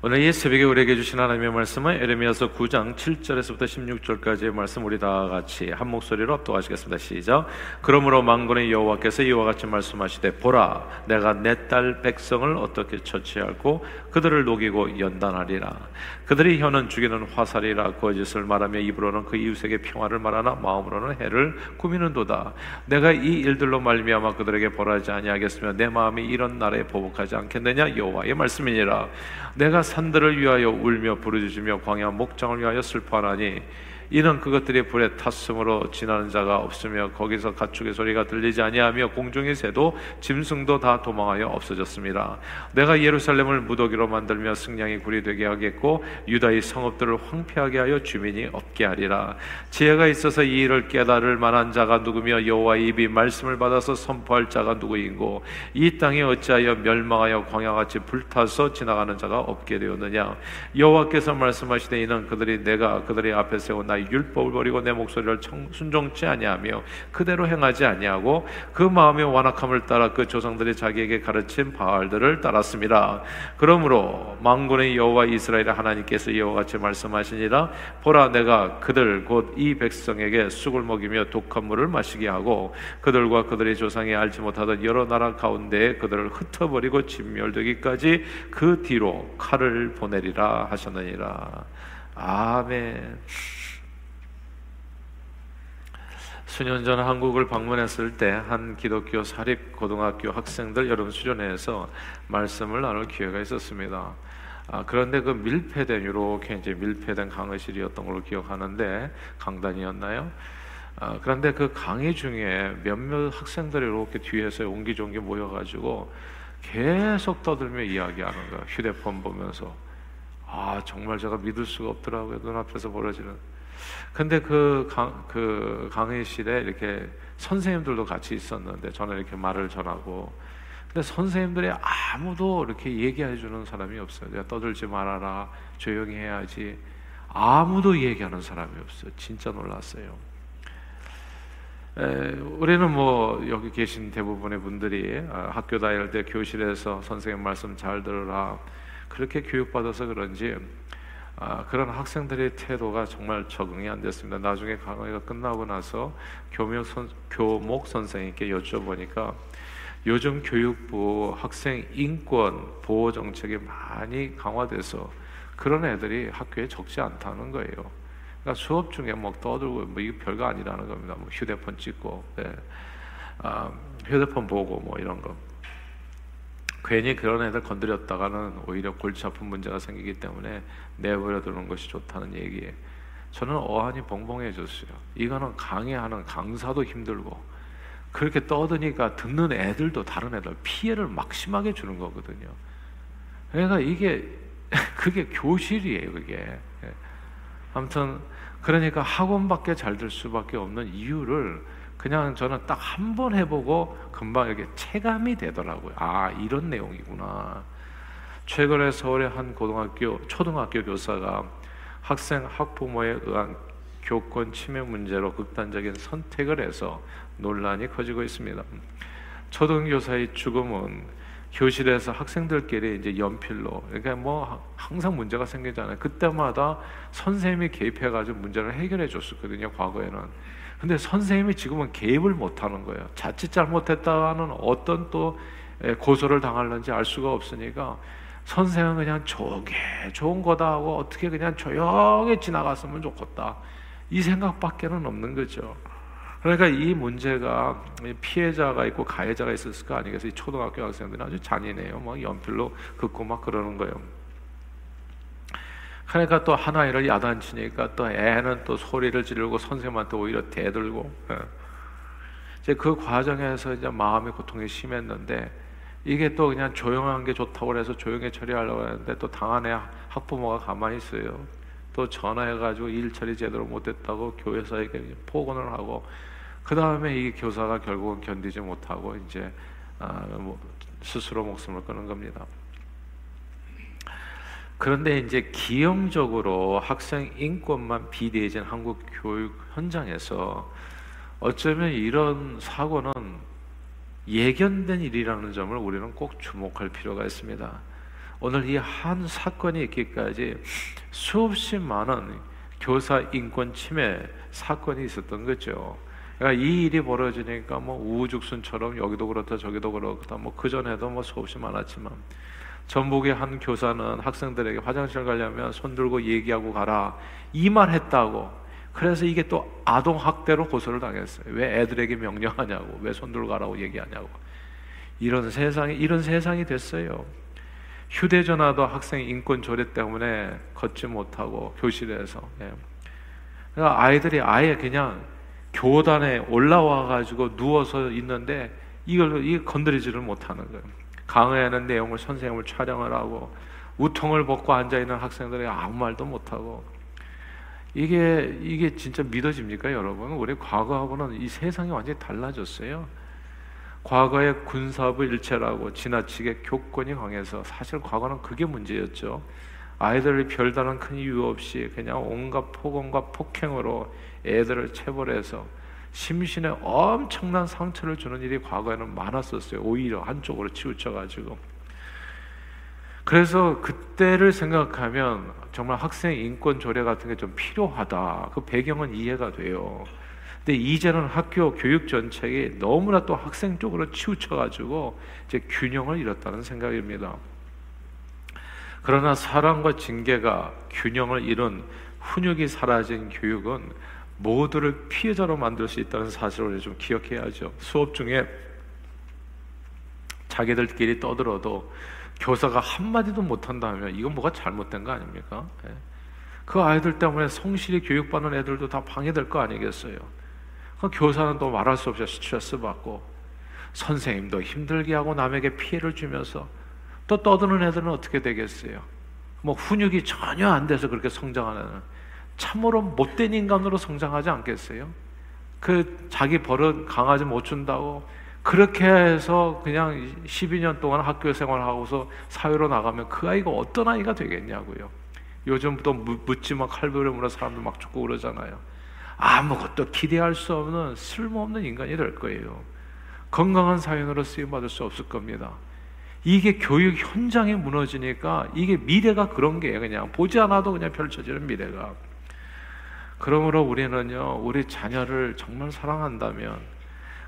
오늘 이 새벽에 우리에게 주신 하나님의 말씀은 에레미야서 9장 7절에서부터 16절까지의 말씀 우리 다 같이 한 목소리로 합독하시겠습니다. 시작. 그러므로 만군의 여호와께서 이와 같이 말씀하시되 보라 내가 내 딸 백성을 어떻게 처치하고 그들을 녹이고 연단하리라. 그들이 혀는 죽이는 화살이라 거짓을 말하며 입으로는 그 이웃에게 평화를 말하나 마음으로는 해를 꾸미는도다. 내가 이 일들로 말미암아 그들에게 벌하지 아니하겠으며 내 마음이 이런 날에 보복하지 않겠느냐 여호와의 말씀이니라. 내가 산들을 위하여 울며 부르짖으며 광야 목장을 위하여 슬퍼하나니 이는 그것들이 불에 탔으므로 지나는 자가 없으며 거기서 가축의 소리가 들리지 아니하며 공중의 새도 짐승도 다 도망하여 없어졌습니다. 내가 예루살렘을 무더기로 만들며 승냥이 굴이 되게 하겠고 유다의 성읍들을 황폐하게 하여 주민이 없게 하리라. 지혜가 있어서 이 일을 깨달을 만한 자가 누구며 여호와의 입이 말씀을 받아서 선포할 자가 누구인고 이 땅에 어찌하여 멸망하여 광야같이 불타서 지나가는 자가 없게 되었느냐 여호와께서 말씀하시되 이는 그들이 내가 그들의 앞에 세운 나의 율법을 버리고 내 목소리를 순종치 아니하며 그대로 행하지 아니하고 그 마음의 완악함을 따라 그 조상들이 자기에게 가르친 바알들을 따랐습니다. 그러므로 망군의 여호와 이스라엘의 하나님께서 이와 같이 말씀하시니라 보라 내가 그들 곧 이 백성에게 쑥을 먹이며 독한 물을 마시게 하고 그들과 그들의 조상이 알지 못하던 여러 나라 가운데 그들을 흩어버리고 진멸되기까지 그 뒤로 칼을 보내리라 하셨느니라. 아멘. 수년 전 한국을 방문했을 때 한 기독교 사립 고등학교 학생들 여름 수련회에서 말씀을 나눌 기회가 있었습니다. 아, 그런데 그 밀폐된 이렇게 이제 밀폐된 강의실이었던 걸로 기억하는데 강단이었나요? 아, 그런데 그 강의 중에 몇몇 학생들이 이렇게 뒤에서 옹기종기 모여가지고 계속 떠들며 이야기하는 거야. 휴대폰 보면서 아 정말 제가 믿을 수가 없더라고요. 눈앞에서 벌어지는. 근데 그, 강, 그 강의실에 이렇게 선생님들도 같이 있었는데 저는 이렇게 말을 전하고 근데 선생님들이 아무도 이렇게 얘기해 주는 사람이 없어요. 내가 떠들지 말아라. 조용히 해야지. 아무도 얘기하는 사람이 없어요. 진짜 놀랐어요. 에, 우리는 뭐 여기 계신 대부분의 분들이 아, 학교 다닐 때 교실에서 선생님 말씀 잘 들으라 그렇게 교육받아서 그런지 아, 그런 학생들의 태도가 정말 적응이 안 됐습니다. 나중에 강의가 끝나고 나서 교목, 선, 교목 선생님께 여쭤보니까 요즘 교육부 학생 인권 보호 정책이 많이 강화돼서 그런 애들이 학교에 적지 않다는 거예요. 그러니까 수업 중에 막뭐 떠들고 뭐 이거 별거 아니라는 겁니다. 뭐 휴대폰 찍고, 네. 아, 휴대폰 보고 뭐 이런 거. 괜히 그런 애들 건드렸다가는 오히려 골치 아픈 문제가 생기기 때문에 내버려 두는 것이 좋다는 얘기에 저는 어안이 벙벙해졌어요. 이거는 강의하는 강사도 힘들고 그렇게 떠드니까 듣는 애들도 다른 애들 피해를 막심하게 주는 거거든요. 그러니까 이게 그게 교실이에요, 그게. 아무튼 그러니까 학원밖에 잘 될 수밖에 없는 이유를 그냥 저는 딱 한 번 해보고 금방 이렇게 체감이 되더라고요. 아 이런 내용이구나. 최근에 서울의 한 고등학교 초등학교 교사가 학생 학부모에 의한 교권 침해 문제로 극단적인 선택을 해서 논란이 커지고 있습니다. 초등교사의 죽음은 교실에서 학생들끼리 이제 연필로 그러니까 뭐 항상 문제가 생기잖아요. 그때마다 선생님이 개입해가지고 문제를 해결해 줬었거든요. 과거에는. 근데 선생님이 지금은 개입을 못하는 거예요. 자칫 잘못했다가는 어떤 또 고소를 당할는지 알 수가 없으니까 선생은 그냥 저게 좋은 거다 하고 어떻게 그냥 조용히 지나갔으면 좋겠다. 이 생각밖에는 없는 거죠. 그러니까 이 문제가 피해자가 있고 가해자가 있었을 거 아니겠어요? 초등학교 학생들은 아주 잔인해요. 막 연필로 긋고 막 그러는 거예요. 그러니까 또 하나 이를 야단치니까 또 애는 또 소리를 지르고 선생님한테 오히려 대들고 예. 이제 그 과정에서 이제 마음의 고통이 심했는데 이게 또 그냥 조용한 게 좋다고 해서 조용히 처리하려고 했는데 또 당한 학부모가 가만히 있어요. 또 전화해가지고 일 처리 제대로 못했다고 교회사에게 폭언을 하고 그 다음에 이 교사가 결국은 견디지 못하고 이제 아, 뭐 스스로 목숨을 끊은 겁니다. 그런데 이제 기형적으로 학생 인권만 비대해진 한국 교육 현장에서 어쩌면 이런 사고는 예견된 일이라는 점을 우리는 꼭 주목할 필요가 있습니다. 오늘 이 한 사건이 있기까지 수없이 많은 교사 인권 침해 사건이 있었던 거죠. 그러니까 이 일이 벌어지니까 뭐 우후죽순처럼 여기도 그렇다 저기도 그렇다 뭐 그 전에도 뭐 수없이 많았지만 전북의 한 교사는 학생들에게 화장실 가려면 손 들고 얘기하고 가라 이 말 했다고 그래서 이게 또 아동 학대로 고소를 당했어요. 왜 애들에게 명령하냐고 왜 손 들고 가라고 얘기하냐고 이런 세상이 이런 세상이 됐어요. 휴대전화도 학생 인권 조례 때문에 걷지 못하고 교실에서 예. 그러니까 아이들이 아예 그냥 교단에 올라와 가지고 누워서 있는데 이걸 이 건드리지를 못하는 거예요. 강의하는 내용을 선생님을 촬영을 하고 우통을 벗고 앉아 있는 학생들에게 아무 말도 못 하고 이게 이게 진짜 믿어집니까, 여러분? 우리 과거하고는 이 세상이 완전히 달라졌어요. 과거의 군사부 일체라고 지나치게 교권이 강해서 사실 과거는 그게 문제였죠. 아이들을 별다른 큰 이유 없이 그냥 온갖 폭언과 폭행으로 애들을 체벌해서 심신에 엄청난 상처를 주는 일이 과거에는 많았었어요. 오히려 한쪽으로 치우쳐가지고. 그래서 그때를 생각하면 정말 학생 인권 조례 같은 게 좀 필요하다. 그 배경은 이해가 돼요. 근데 이제는 학교 교육 정책이 너무나 또 학생 쪽으로 치우쳐가지고 이제 균형을 잃었다는 생각입니다. 그러나 사랑과 징계가 균형을 잃은 훈육이 사라진 교육은 모두를 피해자로 만들 수 있다는 사실을 좀 기억해야죠. 수업 중에 자기들끼리 떠들어도 교사가 한마디도 못한다면 이건 뭐가 잘못된 거 아닙니까? 예. 그 아이들 때문에 성실히 교육받는 애들도 다 방해될 거 아니겠어요? 그 교사는 또 말할 수 없이 스트레스 받고 선생님도 힘들게 하고 남에게 피해를 주면서 또 떠드는 애들은 어떻게 되겠어요? 뭐 훈육이 전혀 안 돼서 그렇게 성장하는 참으로 못된 인간으로 성장하지 않겠어요? 그 자기 버릇 강아지 못 준다고 그렇게 해서 그냥 12년 동안 학교 생활하고서 사회로 나가면 그 아이가 어떤 아이가 되겠냐고요. 요즘 또 묻지마 칼부림으로 사람들 막 죽고 그러잖아요. 아무것도 기대할 수 없는 쓸모없는 인간이 될 거예요. 건강한 사연으로 쓰임 받을 수 없을 겁니다. 이게 교육 현장에 무너지니까 이게 미래가 그런 게 그냥 보지 않아도 그냥 펼쳐지는 미래가. 그러므로 우리는요, 우리 자녀를 정말 사랑한다면,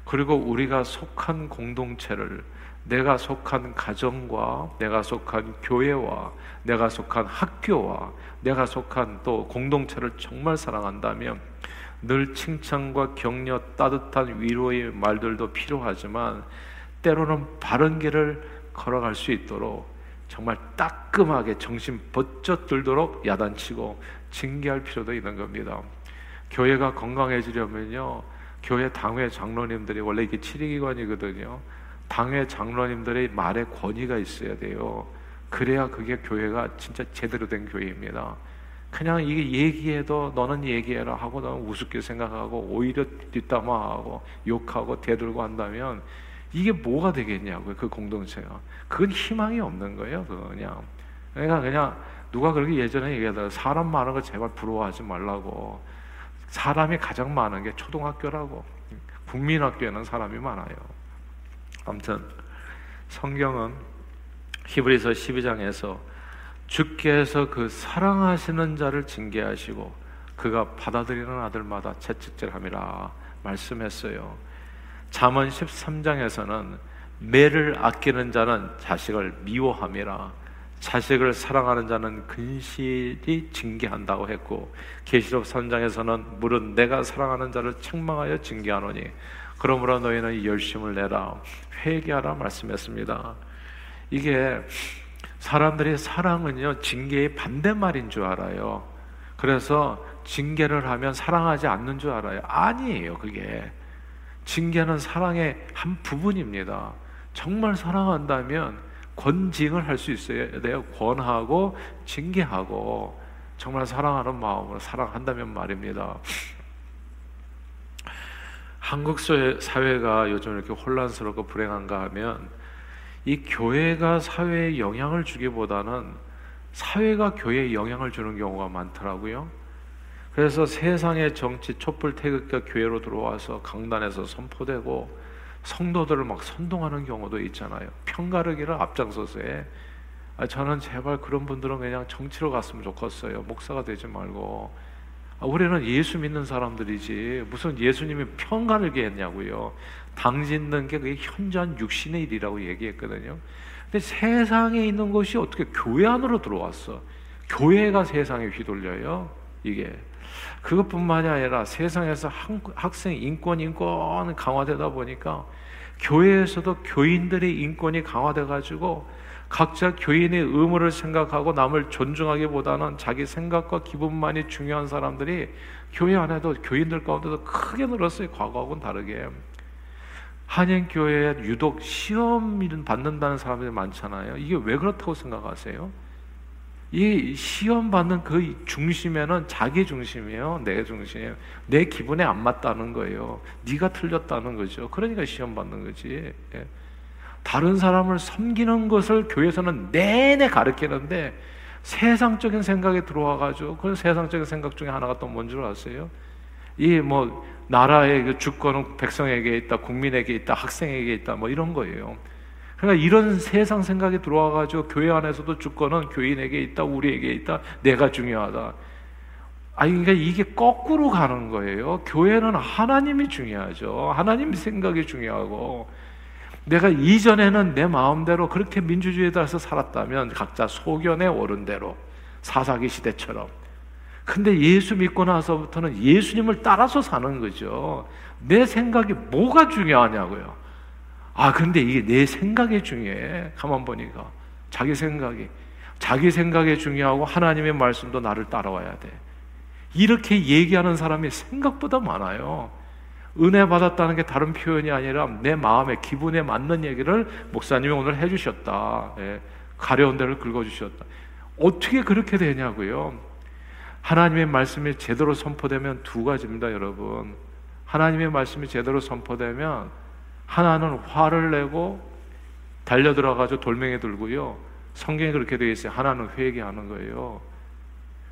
그리고 우리가 속한 공동체를, 내가 속한 가정과, 내가 속한 교회와, 내가 속한 학교와, 내가 속한 또 공동체를 정말 사랑한다면, 늘 칭찬과 격려, 따뜻한 위로의 말들도 필요하지만, 때로는 바른 길을 걸어갈 수 있도록 정말 따끔하게 정신 번쩍 들도록 야단치고 징계할 필요도 있는 겁니다. 교회가 건강해지려면요, 교회 당회 장로님들이 원래 이게 치리기관이거든요. 당회 장로님들의 말에 권위가 있어야 돼요. 그래야 그게 교회가 진짜 제대로 된 교회입니다. 그냥 이게 얘기해도 너는 얘기해라 하고 너는 우습게 생각하고 오히려 뒷담화하고 욕하고 대들고 한다면 이게 뭐가 되겠냐고요, 그 공동체가. 그건 희망이 없는 거예요, 그냥. 그러니까 그냥 누가 그렇게 예전에 얘기하다가 사람 많은 거 제발 부러워하지 말라고. 사람이 가장 많은 게 초등학교라고. 국민학교에는 사람이 많아요. 아무튼 성경은 히브리서 12장에서 주께서 그 사랑하시는 자를 징계하시고 그가 받아들이는 아들마다 채찍질함이라 말씀했어요. 잠언 13장에서는 매를 아끼는 자는 자식을 미워함이라 자식을 사랑하는 자는 근실이 징계한다고 했고 계시록 3장에서는 물은 내가 사랑하는 자를 책망하여 징계하노니 그러므로 너희는 열심을 내라 회개하라 말씀했습니다. 이게 사람들이 사랑은요 징계의 반대말인 줄 알아요. 그래서 징계를 하면 사랑하지 않는 줄 알아요. 아니에요, 그게. 징계는 사랑의 한 부분입니다. 정말 사랑한다면 권징을 할 수 있어야 돼요. 권하고 징계하고 정말 사랑하는 마음으로 사랑한다면 말입니다. 한국 사회가 요즘 이렇게 혼란스럽고 불행한가 하면 이 교회가 사회에 영향을 주기보다는 사회가 교회에 영향을 주는 경우가 많더라고요. 그래서 세상의 정치 촛불 태극기가 교회로 들어와서 강단에서 선포되고 성도들을 막 선동하는 경우도 있잖아요. 편가르기를 앞장서서 해. 아, 저는 제발 그런 분들은 그냥 정치로 갔으면 좋겠어요. 목사가 되지 말고. 아, 우리는 예수 믿는 사람들이지 무슨 예수님이 평가를 했냐고요. 당 짓는 게 그게 현존 육신의 일이라고 얘기했거든요. 근데 세상에 있는 것이 어떻게 교회 안으로 들어왔어? 교회가 세상에 휘둘려요. 이게 그것뿐만이 아니라 세상에서 학생 인권 인권 강화되다 보니까 교회에서도 교인들의 인권이 강화돼 가지고 각자 교인의 의무를 생각하고 남을 존중하기보다는 자기 생각과 기분만이 중요한 사람들이 교회 안에도 교인들 가운데도 크게 늘었어요. 과거하고는 다르게. 한인교회에 유독 시험 받는다는 사람들이 많잖아요. 이게 왜 그렇다고 생각하세요? 이 시험 받는 그 중심에는 자기 중심이에요. 내 중심이에요. 내 기분에 안 맞다는 거예요. 네가 틀렸다는 거죠. 그러니까 시험 받는 거지. 예. 다른 사람을 섬기는 것을 교회에서는 내내 가르치는데 세상적인 생각이 들어와 가지고 그 세상적인 생각 중에 하나가 또 뭔 줄 아세요? 이 뭐 나라의 그 주권은 백성에게 있다, 국민에게 있다, 학생에게 있다, 뭐 이런 거예요. 그러니까 이런 세상 생각이 들어와 가지고 교회 안에서도 주권은 교인에게 있다, 우리에게 있다, 내가 중요하다. 아니 그러니까 이게 거꾸로 가는 거예요. 교회는 하나님이 중요하죠. 하나님 생각이 중요하고 내가 이전에는 내 마음대로 그렇게 민주주의에 따라서 살았다면 각자 소견에 오른 대로 사사기 시대처럼. 근데 예수 믿고 나서부터는 예수님을 따라서 사는 거죠. 내 생각이 뭐가 중요하냐고요. 아, 근데 이게 내 생각이 중요해. 가만 보니까. 자기 생각이. 자기 생각이 중요하고 하나님의 말씀도 나를 따라와야 돼. 이렇게 얘기하는 사람이 생각보다 많아요. 은혜 받았다는 게 다른 표현이 아니라 내 마음의 기분에 맞는 얘기를 목사님이 오늘 해주셨다. 예, 가려운 데를 긁어주셨다. 어떻게 그렇게 되냐고요? 하나님의 말씀이 제대로 선포되면 두 가지입니다, 여러분. 하나님의 말씀이 제대로 선포되면 하나는 화를 내고 달려들어가지고 돌멩이 들고요. 성경에 그렇게 되어 있어요. 하나는 회개하는 거예요.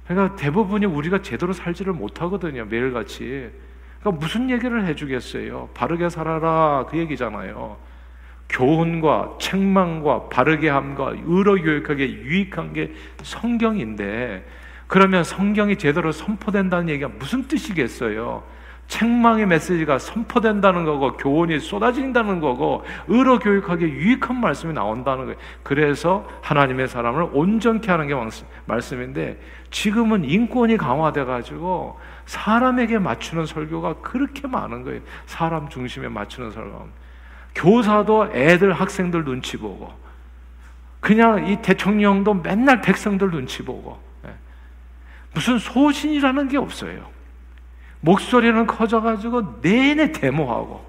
그러니까 대부분이 우리가 제대로 살지를 못하거든요. 매일같이. 그러니까 무슨 얘기를 해주겠어요? 바르게 살아라 그 얘기잖아요. 교훈과 책망과 바르게 함과 의로 교육하게 유익한 게 성경인데 그러면 성경이 제대로 선포된다는 얘기가 무슨 뜻이겠어요? 책망의 메시지가 선포된다는 거고 교훈이 쏟아진다는 거고 의로 교육하게 유익한 말씀이 나온다는 거예요. 그래서 하나님의 사람을 온전케 하는 게 말씀인데 지금은 인권이 강화돼 가지고 사람에게 맞추는 설교가 그렇게 많은 거예요. 사람 중심에 맞추는 설교. 교사도 애들 학생들 눈치 보고 그냥 이 대통령도 맨날 백성들 눈치 보고 예. 무슨 소신이라는 게 없어요. 목소리는 커져가지고 내내 데모하고.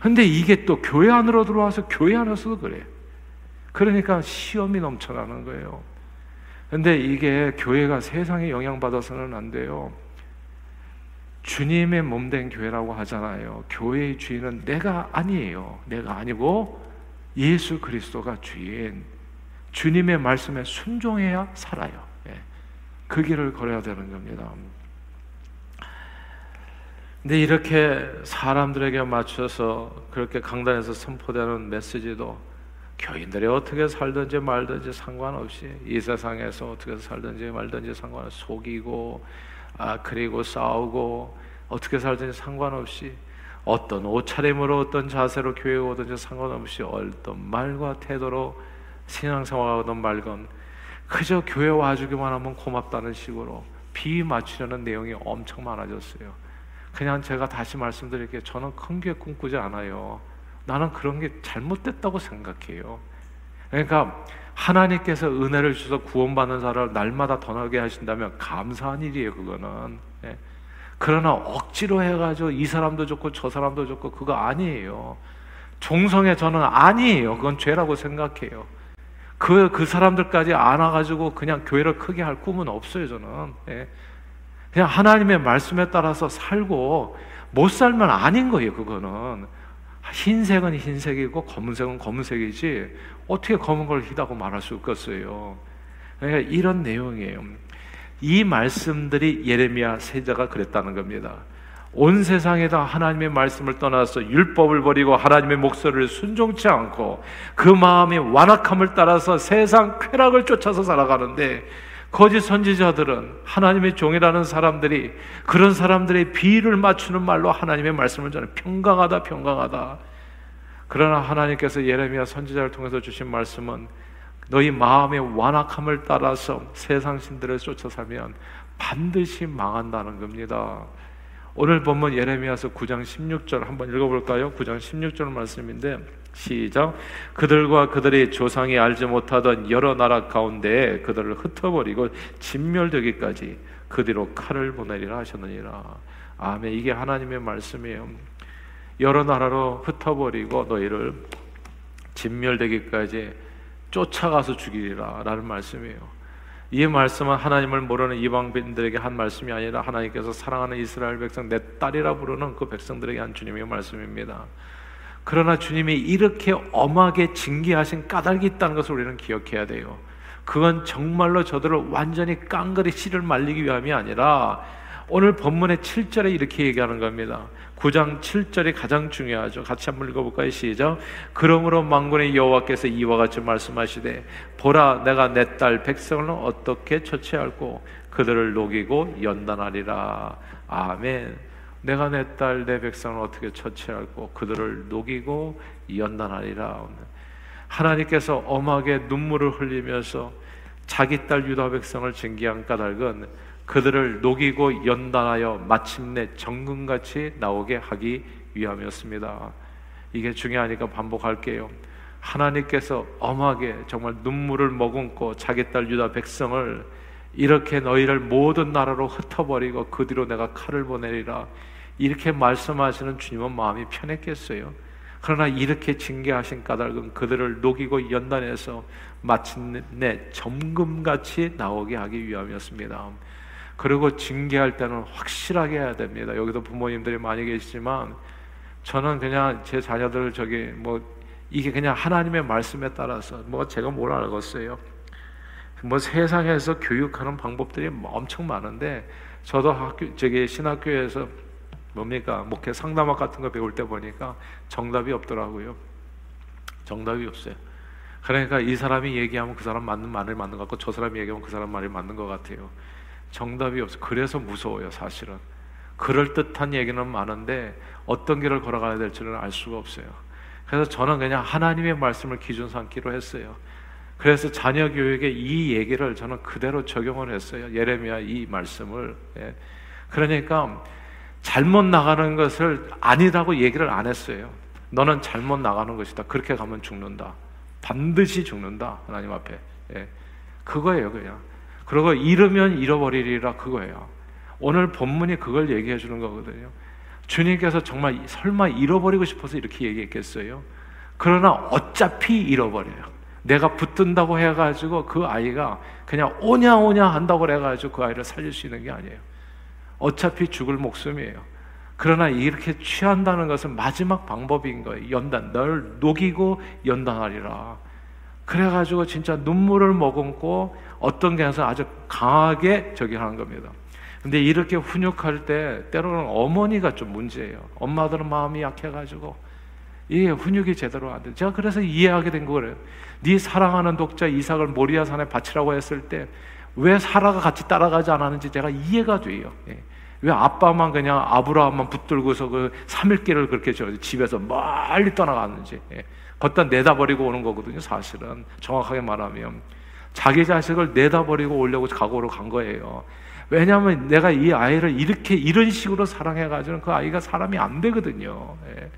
근데 이게 또 교회 안으로 들어와서 교회 안에서도 그래요. 그러니까 시험이 넘쳐나는 거예요. 근데 이게 교회가 세상에 영향받아서는 안 돼요. 주님의 몸 된 교회라고 하잖아요. 교회의 주인은 내가 아니에요. 내가 아니고 예수 그리스도가 주인. 주님의 말씀에 순종해야 살아요. 예. 그 길을 걸어야 되는 겁니다. 근데 이렇게 사람들에게 맞춰서 그렇게 강단에서 선포되는 메시지도 교인들이 어떻게 살든지 말든지 상관없이 이 세상에서 어떻게 살든지 말든지 상관없이 속이고 아 그리고 싸우고 어떻게 살든지 상관없이 어떤 옷차림으로 어떤 자세로 교회에 오든지 상관없이 어떤 말과 태도로 신앙생활하던 말건 그저 교회 와주기만 하면 고맙다는 식으로 비 맞추려는 내용이 엄청 많아졌어요. 그냥 제가 다시 말씀드릴게요. 저는 큰 교회 꿈꾸지 않아요. 나는 그런 게 잘못됐다고 생각해요. 그러니까 하나님께서 은혜를 주셔서 구원받는 사람을 날마다 더 나게 하신다면 감사한 일이에요. 그거는. 예. 그러나 억지로 해가지고 이 사람도 좋고 저 사람도 좋고 그거 아니에요. 종성에 저는 아니에요. 그건 죄라고 생각해요. 그, 그 사람들까지 안아가지고 그냥 교회를 크게 할 꿈은 없어요, 저는. 예. 그냥 하나님의 말씀에 따라서 살고 못 살면 아닌 거예요, 그거는. 흰색은 흰색이고 검은색은 검은색이지 어떻게 검은 걸 희다고 말할 수 없겠어요. 그러니까 이런 내용이에요. 이 말씀들이 예레미야 세자가 그랬다는 겁니다. 온 세상에다 하나님의 말씀을 떠나서 율법을 버리고 하나님의 목소리를 순종치 않고 그 마음의 완악함을 따라서 세상 쾌락을 쫓아서 살아가는데 거짓 선지자들은 하나님의 종이라는 사람들이 그런 사람들의 비를 맞추는 말로 하나님의 말씀을 전해 평강하다 평강하다. 그러나 하나님께서 예레미야 선지자를 통해서 주신 말씀은 너희 마음의 완악함을 따라서 세상 신들을 쫓아 살면 반드시 망한다는 겁니다. 오늘 본문 예레미야서 9장 16절 한번 읽어볼까요? 9장 16절 말씀인데 시작. 그들과 그들의 조상이 알지 못하던 여러 나라 가운데 그들을 흩어버리고 진멸되기까지 그 뒤로 칼을 보내리라 하셨느니라. 아멘. 이게 하나님의 말씀이에요. 여러 나라로 흩어버리고 너희를 진멸되기까지 쫓아가서 죽이리라 라는 말씀이에요. 이 말씀은 하나님을 모르는 이방인들에게 한 말씀이 아니라 하나님께서 사랑하는 이스라엘 백성 내 딸이라 부르는 그 백성들에게 한 주님의 말씀입니다. 그러나 주님이 이렇게 엄하게 징계하신 까닭이 있다는 것을 우리는 기억해야 돼요. 그건 정말로 저들을 완전히 깡그리 씨를 말리기 위함이 아니라 오늘 본문의 7절에 이렇게 얘기하는 겁니다. 9장 7절이 가장 중요하죠. 같이 한번 읽어볼까요? 시작. 그러므로 망군의 여호와께서 이와 같이 말씀하시되 보라 내가 내 딸 백성을 어떻게 처치할고 그들을 녹이고 연단하리라. 아멘. 내가 내 딸 내 백성을 어떻게 처치할고 그들을 녹이고 연단하리라. 하나님께서 엄하게 눈물을 흘리면서 자기 딸 유다 백성을 징계한 까닭은 그들을 녹이고 연단하여 마침내 정금같이 나오게 하기 위함이었습니다. 이게 중요하니까 반복할게요. 하나님께서 엄하게 정말 눈물을 머금고 자기 딸 유다 백성을 이렇게 너희를 모든 나라로 흩어버리고 그 뒤로 내가 칼을 보내리라 이렇게 말씀하시는 주님은 마음이 편했겠어요. 그러나 이렇게 징계하신 까닭은 그들을 녹이고 연단해서 마침내 점금같이 나오게 하기 위함이었습니다. 그리고 징계할 때는 확실하게 해야 됩니다. 여기도 부모님들이 많이 계시지만 저는 그냥 제 자녀들 저기 뭐 이게 그냥 하나님의 말씀에 따라서 뭐 제가 뭘 알겠어요. 뭐 세상에서 교육하는 방법들이 엄청 많은데 저도 학교 저기 신학교에서 뭡니까 목회 상담학 같은 거 배울 때 보니까 정답이 없더라고요. 정답이 없어요. 그러니까 이 사람이 얘기하면 그 사람 맞는 말을 맞는 것 같고 저 사람이 얘기하면 그 사람 말이 맞는 것 같아요. 정답이 없어. 그래서 무서워요, 사실은. 그럴 듯한 얘기는 많은데 어떤 길을 걸어가야 될지는 알 수가 없어요. 그래서 저는 그냥 하나님의 말씀을 기준 삼기로 했어요. 그래서 자녀 교육에 이 얘기를 저는 그대로 적용을 했어요. 예레미야 이 말씀을. 예. 그러니까 잘못 나가는 것을 아니라고 얘기를 안 했어요. 너는 잘못 나가는 것이다. 그렇게 가면 죽는다. 반드시 죽는다. 하나님 앞에. 예. 그거예요, 그냥. 그리고 잃으면 잃어버리리라 그거예요. 오늘 본문이 그걸 얘기해 주는 거거든요. 주님께서 정말 설마 잃어버리고 싶어서 이렇게 얘기했겠어요? 그러나 어차피 잃어버려요. 내가 붙든다고 해가지고 그 아이가 그냥 오냐 오냐 한다고 해가지고 그 아이를 살릴 수 있는 게 아니에요. 어차피 죽을 목숨이에요. 그러나 이렇게 취한다는 것은 마지막 방법인 거예요. 연단, 널 녹이고 연단하리라. 그래가지고 진짜 눈물을 머금고 어떤 게아서 아주 강하게 저기 하는 겁니다. 근데 이렇게 훈육할 때 때로는 어머니가 좀 문제예요. 엄마들은 마음이 약해가지고 이게 훈육이 제대로 안 돼. 제가 그래서 이해하게 된 거예요. 네 사랑하는 독자 이삭을 모리아 산에 바치라고 했을 때 왜 사라가 같이 따라가지 않았는지 제가 이해가 돼요. 예. 왜 아빠만 그냥 아브라함만 붙들고서 그 3일길을 그렇게 저 집에서 멀리 떠나갔는지. 예. 걷다 내다버리고 오는 거거든요, 사실은. 정확하게 말하면. 자기 자식을 내다버리고 오려고 각오로 간 거예요. 왜냐하면 내가 이 아이를 이렇게, 이런 식으로 사랑해가지고 그 아이가 사람이 안 되거든요. 예.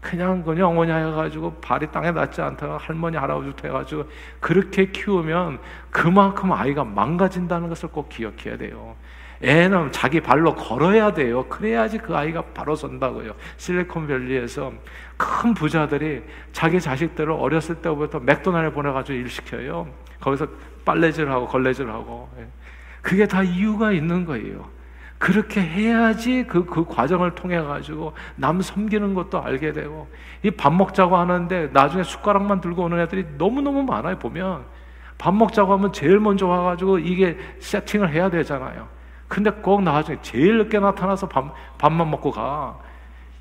그냥 그냥 오냐 해가지고 발이 땅에 닿지 않다가 할머니 할아버지부터 해가지고 그렇게 키우면 그만큼 아이가 망가진다는 것을 꼭 기억해야 돼요. 애는 자기 발로 걸어야 돼요. 그래야지 그 아이가 바로 선다고요. 실리콘밸리에서 큰 부자들이 자기 자식들을 어렸을 때부터 맥도날드 보내가지고 일 시켜요. 거기서 빨래질하고 걸레질하고 예. 그게 다 이유가 있는 거예요. 그렇게 해야지 그, 그 과정을 통해 가지고 남 섬기는 것도 알게 되고 이 밥 먹자고 하는데 나중에 숟가락만 들고 오는 애들이 너무너무 많아요 보면 밥 먹자고 하면 제일 먼저 와가지고 이게 세팅을 해야 되잖아요 근데 꼭 나중에 제일 늦게 나타나서 밥, 밥만 먹고 가.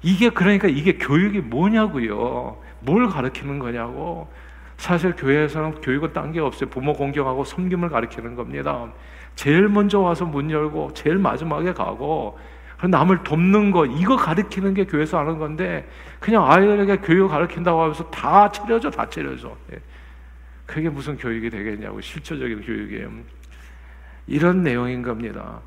이게 그러니까 이게 교육이 뭐냐고요. 뭘 가르치는 거냐고. 사실 교회에서는 교육은 딴 게 없어요. 부모 공경하고 섬김을 가르치는 겁니다. 제일 먼저 와서 문 열고 제일 마지막에 가고 남을 돕는 거 이거 가르치는 게 교회에서 하는 건데 그냥 아이들에게 교육 가르친다고 하면서 다 차려줘 다 차려줘 예. 그게 무슨 교육이 되겠냐고 실질적인 교육이에요. 이런 내용인 겁니다.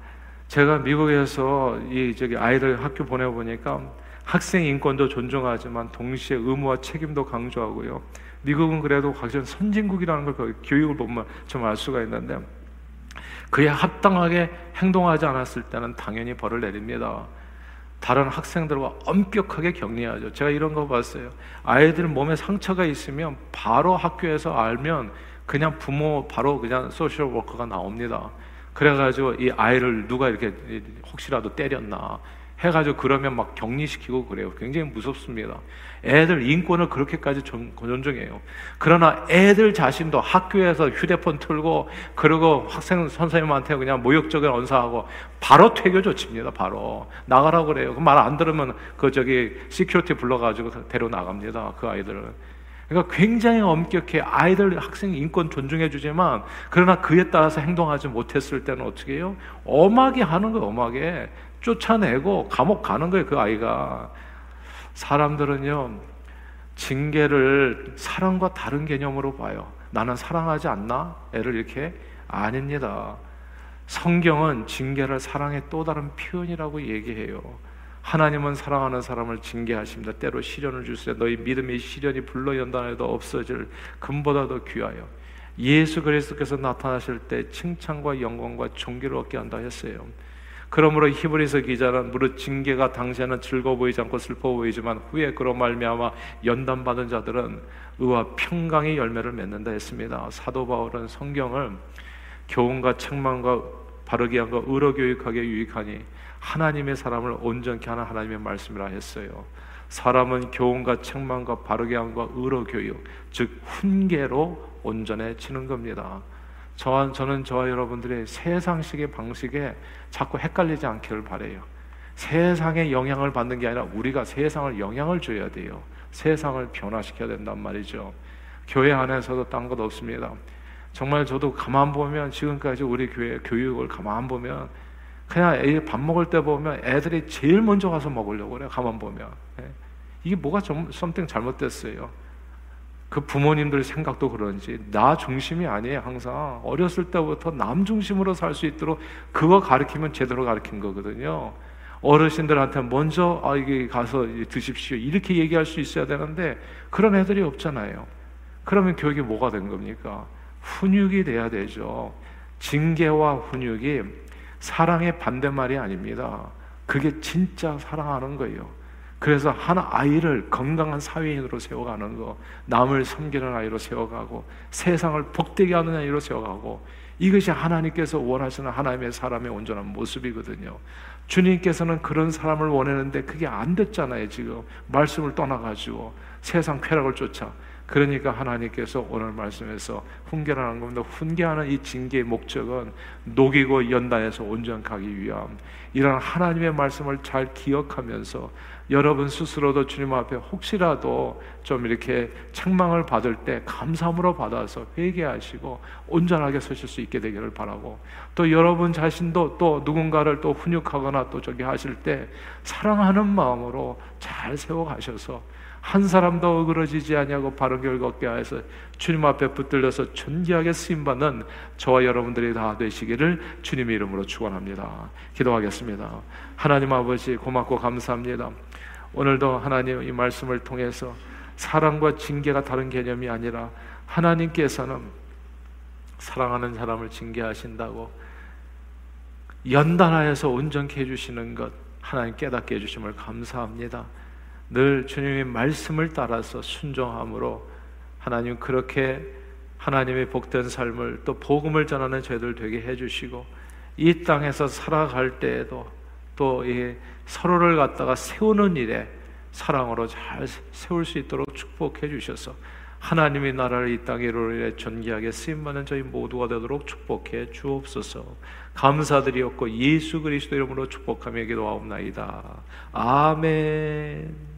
제가 미국에서 이 저기 아이들 학교 보내 보니까 학생 인권도 존중하지만 동시에 의무와 책임도 강조하고요. 미국은 그래도 각종 선진국이라는 걸 그 교육을 보면 좀 알 수가 있는데 그에 합당하게 행동하지 않았을 때는 당연히 벌을 내립니다. 다른 학생들과 엄격하게 격리하죠. 제가 이런 거 봤어요. 아이들 몸에 상처가 있으면 바로 학교에서 알면 그냥 부모 바로 그냥 소셜 워커가 나옵니다. 그래가지고 이 아이를 누가 이렇게 혹시라도 때렸나 해가지고 그러면 막 격리시키고 그래요. 굉장히 무섭습니다. 애들 인권을 그렇게까지 존중해요. 그러나 애들 자신도 학교에서 휴대폰 틀고 그리고 학생 선생님한테 그냥 모욕적인 언사하고 바로 퇴교 조칩니다. 바로 나가라고 그래요. 그 말 안 들으면 그 저기 security 불러가지고 데려 나갑니다. 그 아이들은. 그러니까 굉장히 엄격해 아이들 학생 인권 존중해 주지만 그러나 그에 따라서 행동하지 못했을 때는 어떻게 해요? 엄하게 하는 거예요. 엄하게 쫓아내고 감옥 가는 거예요. 그 아이가 사람들은요 징계를 사랑과 다른 개념으로 봐요. 나는 사랑하지 않나? 애를 이렇게 아닙니다. 성경은 징계를 사랑의 또 다른 표현이라고 얘기해요. 하나님은 사랑하는 사람을 징계하십니다. 때로 시련을 주시되 너희 믿음의 시련이 불러 연단해도 없어질 금보다 더 귀하여 예수 그리스도께서 나타나실 때 칭찬과 영광과 존귀를 얻게 한다 했어요. 그러므로 히브리서 기자는 무릇 징계가 당시에는 즐거워 보이지 않고 슬퍼 보이지만 후에 그로 말미암아 연단 받은 자들은 의와 평강의 열매를 맺는다 했습니다. 사도 바울은 성경을 교훈과 책망과 바르게 한과 의로 교육하게 유익하니 하나님의 사람을 온전케 하는 하나님의 말씀이라 했어요. 사람은 교훈과 책망과 바르게 함과 의로 교육, 즉 훈계로 온전해지는 겁니다. 저와 저는 저와 여러분들의 세상식의 방식에 자꾸 헷갈리지 않기를 바래요. 세상에 영향을 받는 게 아니라 우리가 세상을 영향을 줘야 돼요. 세상을 변화시켜야 된단 말이죠. 교회 안에서도 딴 것 없습니다. 정말 저도 가만 보면 지금까지 우리 교회 교육을 가만 보면 그냥 애 밥 먹을 때 보면 애들이 제일 먼저 가서 먹으려고 그래. 가만 보면 예. 이게 뭐가 좀 썸띵 잘못됐어요. 그 부모님들 생각도 그런지 나 중심이 아니에요. 항상 어렸을 때부터 남 중심으로 살 수 있도록 그거 가르치면 제대로 가르친 거거든요. 어르신들한테 먼저 아 이게 가서 드십시오 이렇게 얘기할 수 있어야 되는데 그런 애들이 없잖아요. 그러면 교육이 뭐가 된 겁니까? 훈육이 돼야 되죠. 징계와 훈육이 사랑의 반대말이 아닙니다. 그게 진짜 사랑하는 거예요. 그래서 한 아이를 건강한 사회인으로 세워가는 거, 남을 섬기는 아이로 세워가고, 세상을 복되게 하는 아이로 세워가고, 이것이 하나님께서 원하시는 하나님의 사람의 온전한 모습이거든요. 주님께서는 그런 사람을 원했는데 그게 안 됐잖아요, 지금. 말씀을 떠나가지고 세상 쾌락을 쫓아. 그러니까 하나님께서 오늘 말씀에서 훈계라는 겁니다. 훈계하는 이 징계의 목적은 녹이고 연단해서 온전하기 위함. 이런 하나님의 말씀을 잘 기억하면서 여러분 스스로도 주님 앞에 혹시라도 좀 이렇게 책망을 받을 때 감사함으로 받아서 회개하시고 온전하게 서실 수 있게 되기를 바라고 또 여러분 자신도 또 누군가를 또 훈육하거나 또 저기 하실 때 사랑하는 마음으로 잘 세워 가셔서 한 사람도 어그러지지 아니하고 바른 결과 얻게 하여서 주님 앞에 붙들려서 존귀하게 쓰임 받는 저와 여러분들이 다 되시기를 주님의 이름으로 축원합니다. 기도하겠습니다. 하나님 아버지 고맙고 감사합니다. 오늘도 하나님 이 말씀을 통해서 사랑과 징계가 다른 개념이 아니라 하나님께서는 사랑하는 사람을 징계하신다고 연단하여서 온전케 해주시는 것 하나님 깨닫게 해주심을 감사합니다. 늘 주님의 말씀을 따라서 순종함으로 하나님 그렇게 하나님의 복된 삶을 또 복음을 전하는 저희들 되게 해주시고 이 땅에서 살아갈 때에도 또 이 서로를 갖다가 세우는 일에 사랑으로 잘 세울 수 있도록 축복해 주셔서 하나님의 나라를 이 땅에 이루려 전개하게 쓰임받는 저희 모두가 되도록 축복해 주옵소서. 감사드리었고 예수 그리스도 이름으로 축복하며 기도하옵나이다. 아멘.